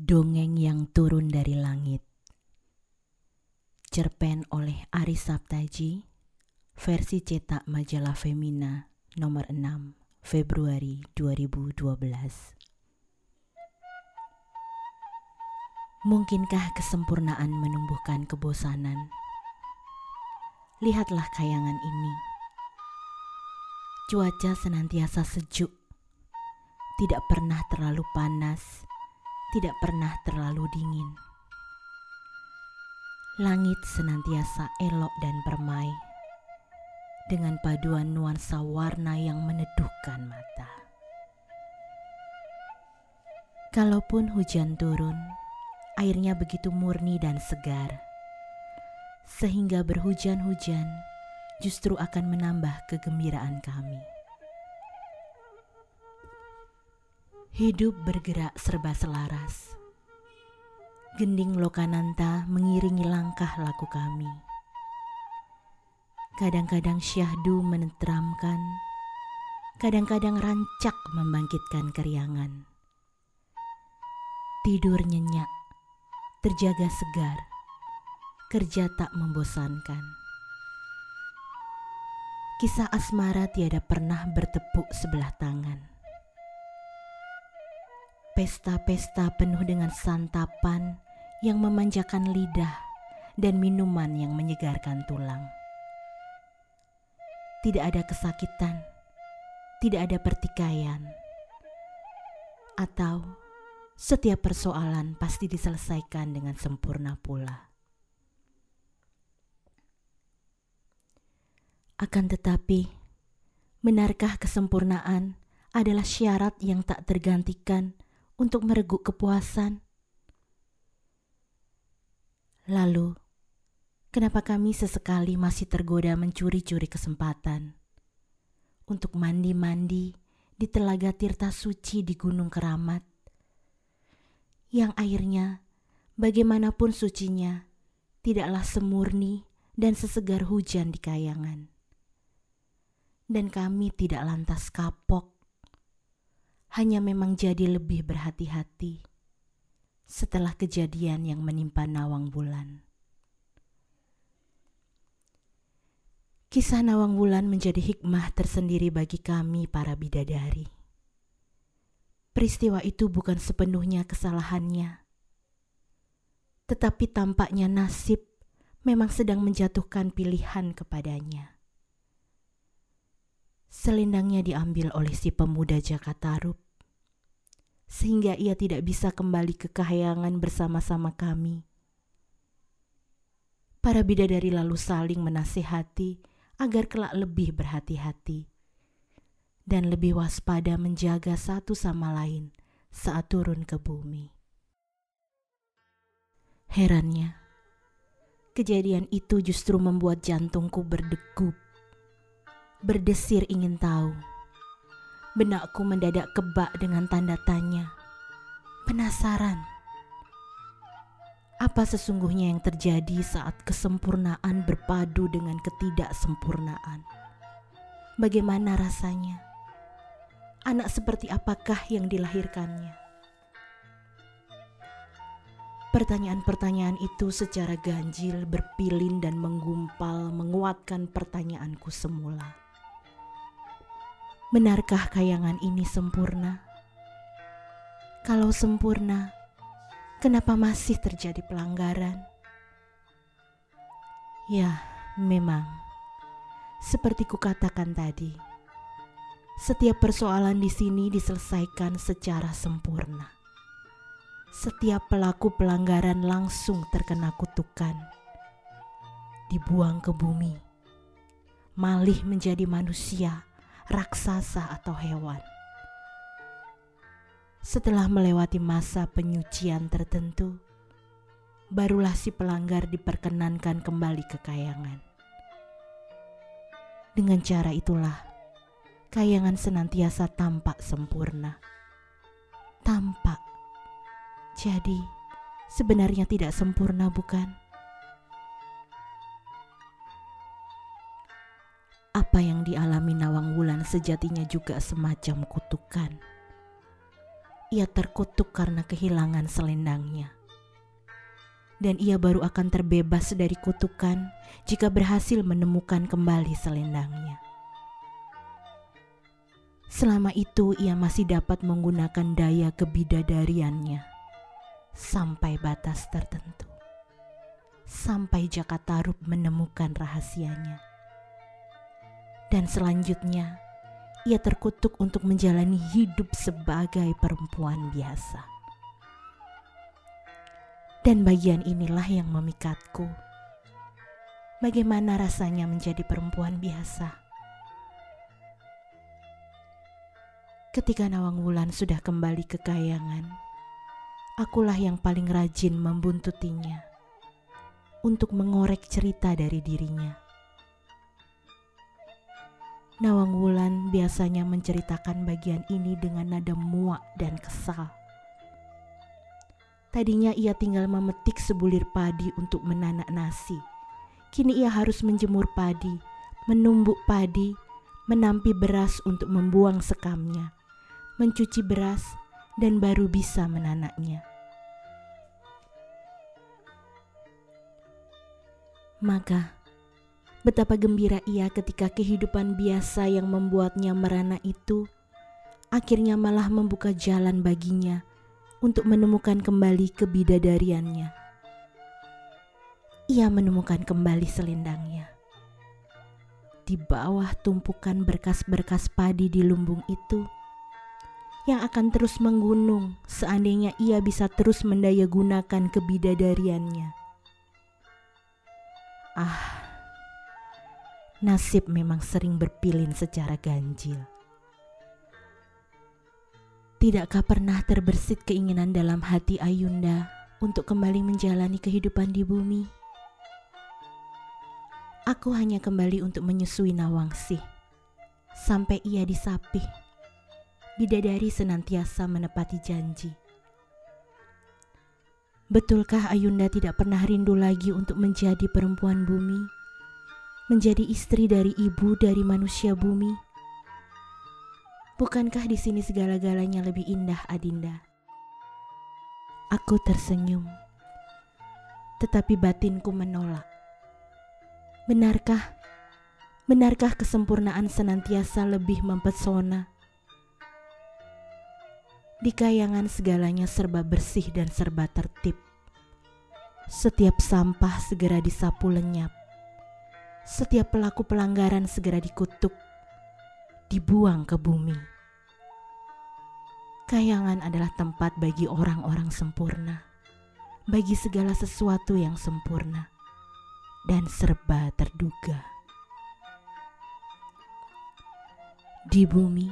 Dongeng yang turun dari langit Cerpen oleh Ari Saptaji Versi cetak majalah Femina nomor 6 Februari 2012 Mungkinkah kesempurnaan menumbuhkan kebosanan? Lihatlah kayangan ini. Cuaca senantiasa sejuk. Tidak pernah terlalu panas tidak pernah terlalu dingin. Langit senantiasa elok dan permai dengan paduan nuansa warna yang meneduhkan mata. Kalaupun hujan turun, airnya begitu murni dan segar, sehingga berhujan-hujan justru akan menambah kegembiraan kami. Hidup bergerak serba selaras. Gending Lokananta mengiringi langkah laku kami. Kadang-kadang syahdu menenteramkan, kadang-kadang rancak membangkitkan keriangan. Tidur nyenyak, terjaga segar, kerja tak membosankan. Kisah asmara tiada pernah bertepuk sebelah tangan pesta-pesta penuh dengan santapan yang memanjakan lidah dan minuman yang menyegarkan tulang. Tidak ada kesakitan, tidak ada pertikaian, atau setiap persoalan pasti diselesaikan dengan sempurna pula. Akan tetapi, benarkah kesempurnaan adalah syarat yang tak tergantikan? Untuk mereguk kepuasan. Lalu, kenapa kami sesekali masih tergoda mencuri-curi kesempatan untuk mandi-mandi di telaga Tirta Suci di Gunung Keramat, yang airnya, bagaimanapun sucinya, tidaklah semurni dan sesegar hujan di kayangan. Dan kami tidak lantas kapok hanya memang jadi lebih berhati-hati setelah kejadian yang menimpa Nawang Bulan. Kisah Nawang Bulan menjadi hikmah tersendiri bagi kami para bidadari. Peristiwa itu bukan sepenuhnya kesalahannya, tetapi tampaknya nasib memang sedang menjatuhkan pilihan kepadanya. Selendangnya diambil oleh si pemuda Jakatarup, sehingga ia tidak bisa kembali ke kahayangan bersama-sama kami. Para bidadari lalu saling menasehati agar kelak lebih berhati-hati dan lebih waspada menjaga satu sama lain saat turun ke bumi. Herannya, kejadian itu justru membuat jantungku berdegup berdesir ingin tahu. Benakku mendadak kebak dengan tanda tanya. Penasaran. Apa sesungguhnya yang terjadi saat kesempurnaan berpadu dengan ketidaksempurnaan? Bagaimana rasanya? Anak seperti apakah yang dilahirkannya? Pertanyaan-pertanyaan itu secara ganjil berpilin dan menggumpal menguatkan pertanyaanku semula. Benarkah kayangan ini sempurna? Kalau sempurna, kenapa masih terjadi pelanggaran? Ya, memang seperti kukatakan tadi, setiap persoalan di sini diselesaikan secara sempurna. Setiap pelaku pelanggaran langsung terkena kutukan, dibuang ke bumi, malih menjadi manusia raksasa atau hewan. Setelah melewati masa penyucian tertentu, barulah si pelanggar diperkenankan kembali ke kayangan. Dengan cara itulah, kayangan senantiasa tampak sempurna. Tampak. Jadi, sebenarnya tidak sempurna bukan? Apa yang dialami Nawang Wulan sejatinya juga semacam kutukan. ia terkutuk karena kehilangan selendangnya. Dan ia baru akan terbebas dari kutukan jika berhasil menemukan kembali selendangnya. Selama itu ia masih dapat menggunakan daya kebidadariannya sampai batas tertentu. Sampai Jaka Tarub menemukan rahasianya. Dan selanjutnya, ia terkutuk untuk menjalani hidup sebagai perempuan biasa. Dan bagian inilah yang memikatku. Bagaimana rasanya menjadi perempuan biasa? Ketika Nawang Wulan sudah kembali ke kayangan, akulah yang paling rajin membuntutinya untuk mengorek cerita dari dirinya Nawang Wulan biasanya menceritakan bagian ini dengan nada muak dan kesal. Tadinya ia tinggal memetik sebulir padi untuk menanak nasi. Kini ia harus menjemur padi, menumbuk padi, menampi beras untuk membuang sekamnya, mencuci beras, dan baru bisa menanaknya. Maka, Betapa gembira ia ketika kehidupan biasa yang membuatnya merana itu akhirnya malah membuka jalan baginya untuk menemukan kembali kebidadariannya. Ia menemukan kembali selendangnya. Di bawah tumpukan berkas-berkas padi di lumbung itu, yang akan terus menggunung seandainya ia bisa terus mendaya gunakan kebidadariannya. Ah, nasib memang sering berpilin secara ganjil. Tidakkah pernah terbersit keinginan dalam hati Ayunda untuk kembali menjalani kehidupan di bumi? Aku hanya kembali untuk menyusui Nawangsi sampai ia disapih. Bidadari senantiasa menepati janji. Betulkah Ayunda tidak pernah rindu lagi untuk menjadi perempuan bumi? Menjadi istri dari ibu dari manusia bumi? Bukankah di sini segala-galanya lebih indah, Adinda? Aku tersenyum, tetapi batinku menolak. Benarkah? Benarkah kesempurnaan senantiasa lebih mempesona? Di kayangan segalanya serba bersih dan serba tertib. Setiap sampah segera disapu lenyap setiap pelaku pelanggaran segera dikutuk, dibuang ke bumi. Kayangan adalah tempat bagi orang-orang sempurna, bagi segala sesuatu yang sempurna dan serba terduga. Di bumi,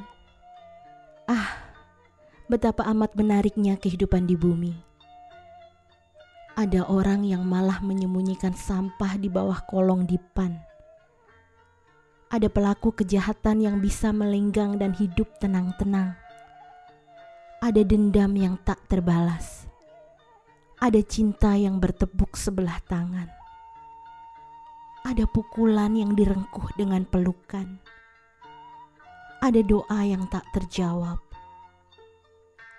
ah, betapa amat menariknya kehidupan di bumi ada orang yang malah menyembunyikan sampah di bawah kolong dipan ada pelaku kejahatan yang bisa melenggang dan hidup tenang-tenang. Ada dendam yang tak terbalas. Ada cinta yang bertepuk sebelah tangan. Ada pukulan yang direngkuh dengan pelukan. Ada doa yang tak terjawab.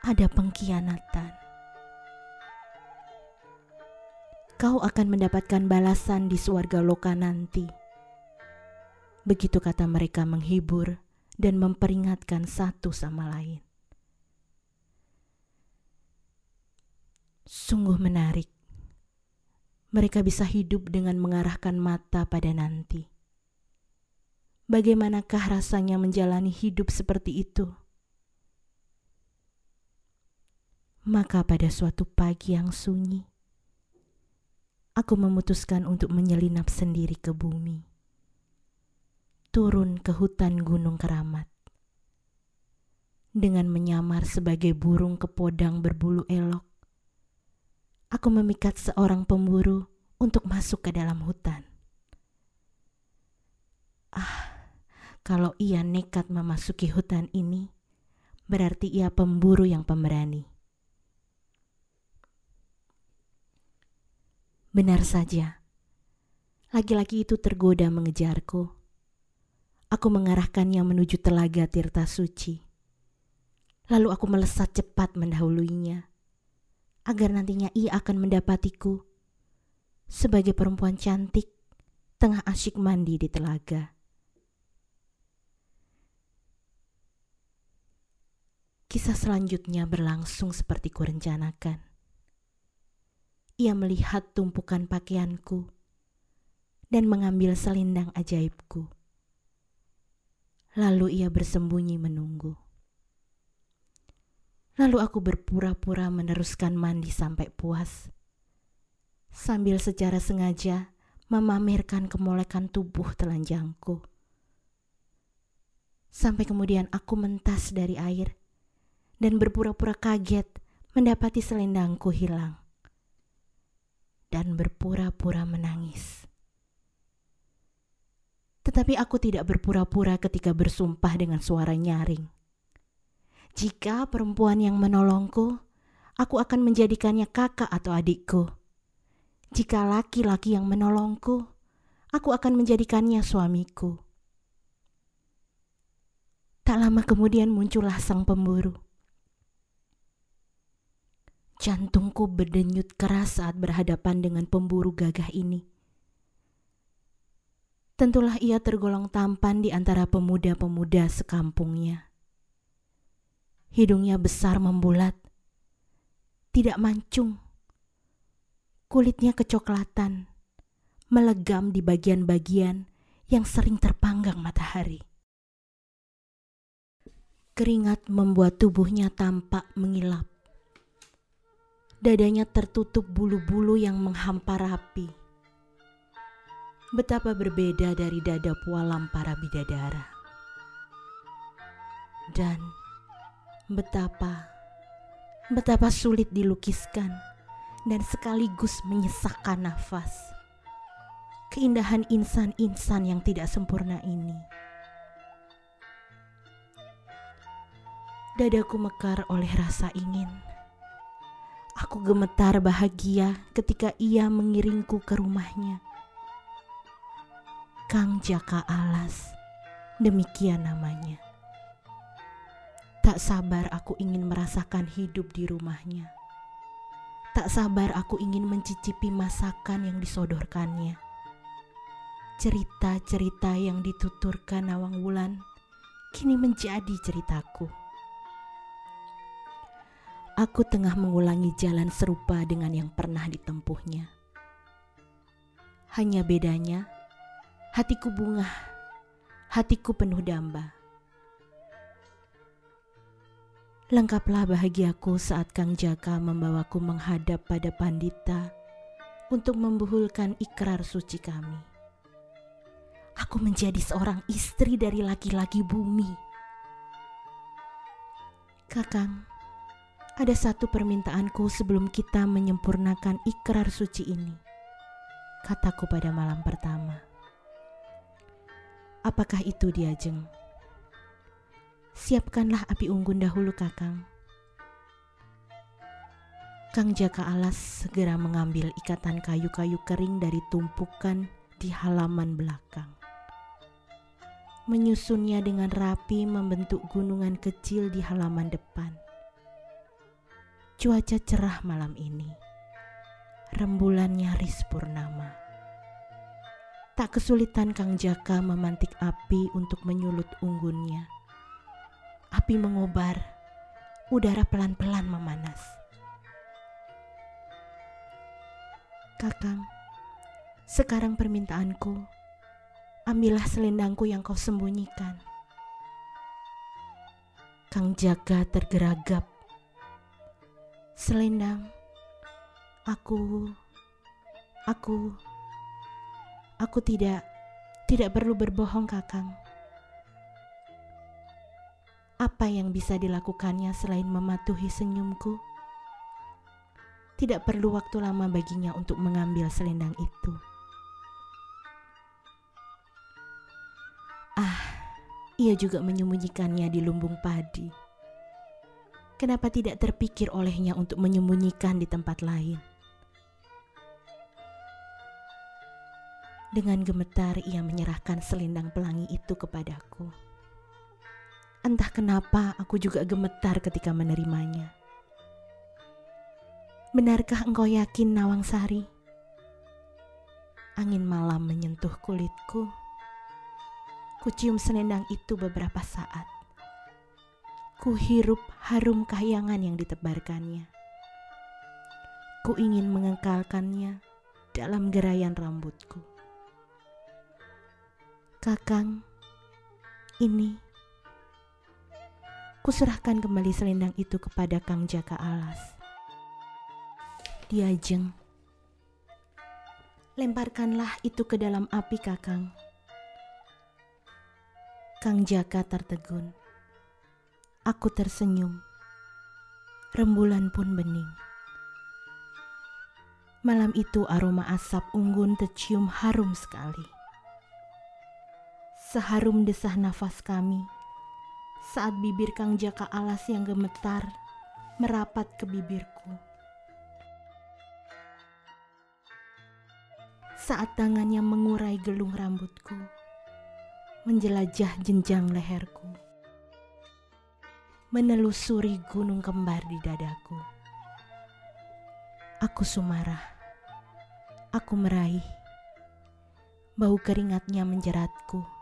Ada pengkhianatan. Kau akan mendapatkan balasan di suarga loka nanti Begitu kata mereka menghibur dan memperingatkan satu sama lain. Sungguh menarik. Mereka bisa hidup dengan mengarahkan mata pada nanti. Bagaimanakah rasanya menjalani hidup seperti itu? Maka pada suatu pagi yang sunyi, aku memutuskan untuk menyelinap sendiri ke bumi turun ke hutan Gunung Keramat. Dengan menyamar sebagai burung kepodang berbulu elok, aku memikat seorang pemburu untuk masuk ke dalam hutan. Ah, kalau ia nekat memasuki hutan ini, berarti ia pemburu yang pemberani. Benar saja, laki-laki itu tergoda mengejarku Aku mengarahkannya menuju telaga Tirta Suci. Lalu aku melesat cepat mendahuluinya, agar nantinya ia akan mendapatiku sebagai perempuan cantik tengah asyik mandi di telaga. Kisah selanjutnya berlangsung seperti kurencanakan. Ia melihat tumpukan pakaianku dan mengambil selendang ajaibku. Lalu ia bersembunyi menunggu. Lalu aku berpura-pura meneruskan mandi sampai puas. Sambil secara sengaja memamerkan kemolekan tubuh telanjangku. Sampai kemudian aku mentas dari air dan berpura-pura kaget mendapati selendangku hilang dan berpura-pura menangis. Tetapi aku tidak berpura-pura ketika bersumpah dengan suara nyaring. Jika perempuan yang menolongku, aku akan menjadikannya kakak atau adikku. Jika laki-laki yang menolongku, aku akan menjadikannya suamiku. Tak lama kemudian muncullah sang pemburu Jantungku berdenyut keras saat berhadapan dengan pemburu gagah ini. Tentulah ia tergolong tampan di antara pemuda-pemuda sekampungnya. Hidungnya besar membulat, tidak mancung. Kulitnya kecoklatan, melegam di bagian-bagian yang sering terpanggang matahari. Keringat membuat tubuhnya tampak mengilap dadanya tertutup bulu-bulu yang menghampar rapi. Betapa berbeda dari dada pualam para bidadara. Dan betapa, betapa sulit dilukiskan dan sekaligus menyesakkan nafas. Keindahan insan-insan yang tidak sempurna ini. Dadaku mekar oleh rasa ingin Aku gemetar bahagia ketika ia mengiringku ke rumahnya. Kang Jaka Alas, demikian namanya. Tak sabar aku ingin merasakan hidup di rumahnya. Tak sabar aku ingin mencicipi masakan yang disodorkannya. Cerita-cerita yang dituturkan Nawang Wulan kini menjadi ceritaku aku tengah mengulangi jalan serupa dengan yang pernah ditempuhnya. Hanya bedanya, hatiku bunga, hatiku penuh damba. Lengkaplah bahagiaku saat Kang Jaka membawaku menghadap pada pandita untuk membuhulkan ikrar suci kami. Aku menjadi seorang istri dari laki-laki bumi. Kakang, ada satu permintaanku sebelum kita menyempurnakan ikrar suci ini. Kataku pada malam pertama. Apakah itu Diajeng? Siapkanlah api unggun dahulu kakang. Kang Jaka Alas segera mengambil ikatan kayu-kayu kering dari tumpukan di halaman belakang. Menyusunnya dengan rapi membentuk gunungan kecil di halaman depan Cuaca cerah malam ini. Rembulan nyaris purnama. Tak kesulitan Kang Jaka memantik api untuk menyulut unggunnya. Api mengobar, udara pelan-pelan memanas. Kakang, sekarang permintaanku, ambillah selendangku yang kau sembunyikan. Kang Jaga tergeragap selendang. Aku, aku, aku tidak, tidak perlu berbohong, Kakang. Apa yang bisa dilakukannya selain mematuhi senyumku? Tidak perlu waktu lama baginya untuk mengambil selendang itu. Ah, ia juga menyembunyikannya di lumbung padi kenapa tidak terpikir olehnya untuk menyembunyikan di tempat lain? Dengan gemetar ia menyerahkan selendang pelangi itu kepadaku. Entah kenapa aku juga gemetar ketika menerimanya. Benarkah engkau yakin Nawang Sari? Angin malam menyentuh kulitku. Kucium selendang itu beberapa saat. Ku hirup harum kahyangan yang ditebarkannya. Ku ingin mengekalkannya dalam gerayan rambutku. Kakang, ini kuserahkan kembali selendang itu kepada Kang Jaka Alas. Diajeng, lemparkanlah itu ke dalam api kakang. Kang Jaka tertegun. Aku tersenyum. Rembulan pun bening. Malam itu aroma asap unggun tercium harum sekali. Seharum desah nafas kami saat bibir Kang Jaka Alas yang gemetar merapat ke bibirku. Saat tangannya mengurai gelung rambutku, menjelajah jenjang leherku, menelusuri gunung kembar di dadaku. Aku sumarah, aku meraih, bau keringatnya menjeratku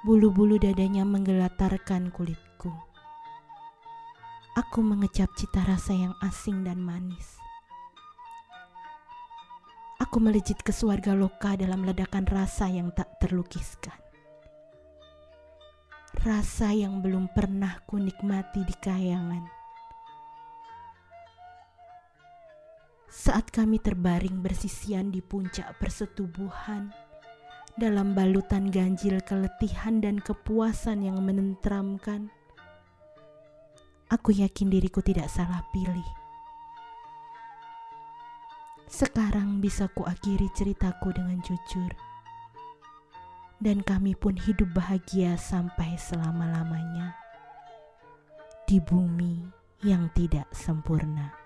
Bulu-bulu dadanya menggelatarkan kulitku. Aku mengecap cita rasa yang asing dan manis. Aku melejit ke suarga loka dalam ledakan rasa yang tak terlukiskan. Rasa yang belum pernah ku nikmati di kayangan. Saat kami terbaring bersisian di puncak persetubuhan, dalam balutan ganjil keletihan dan kepuasan yang menenteramkan. Aku yakin diriku tidak salah pilih. Sekarang bisa kuakhiri ceritaku dengan jujur. Dan kami pun hidup bahagia sampai selama-lamanya di bumi yang tidak sempurna.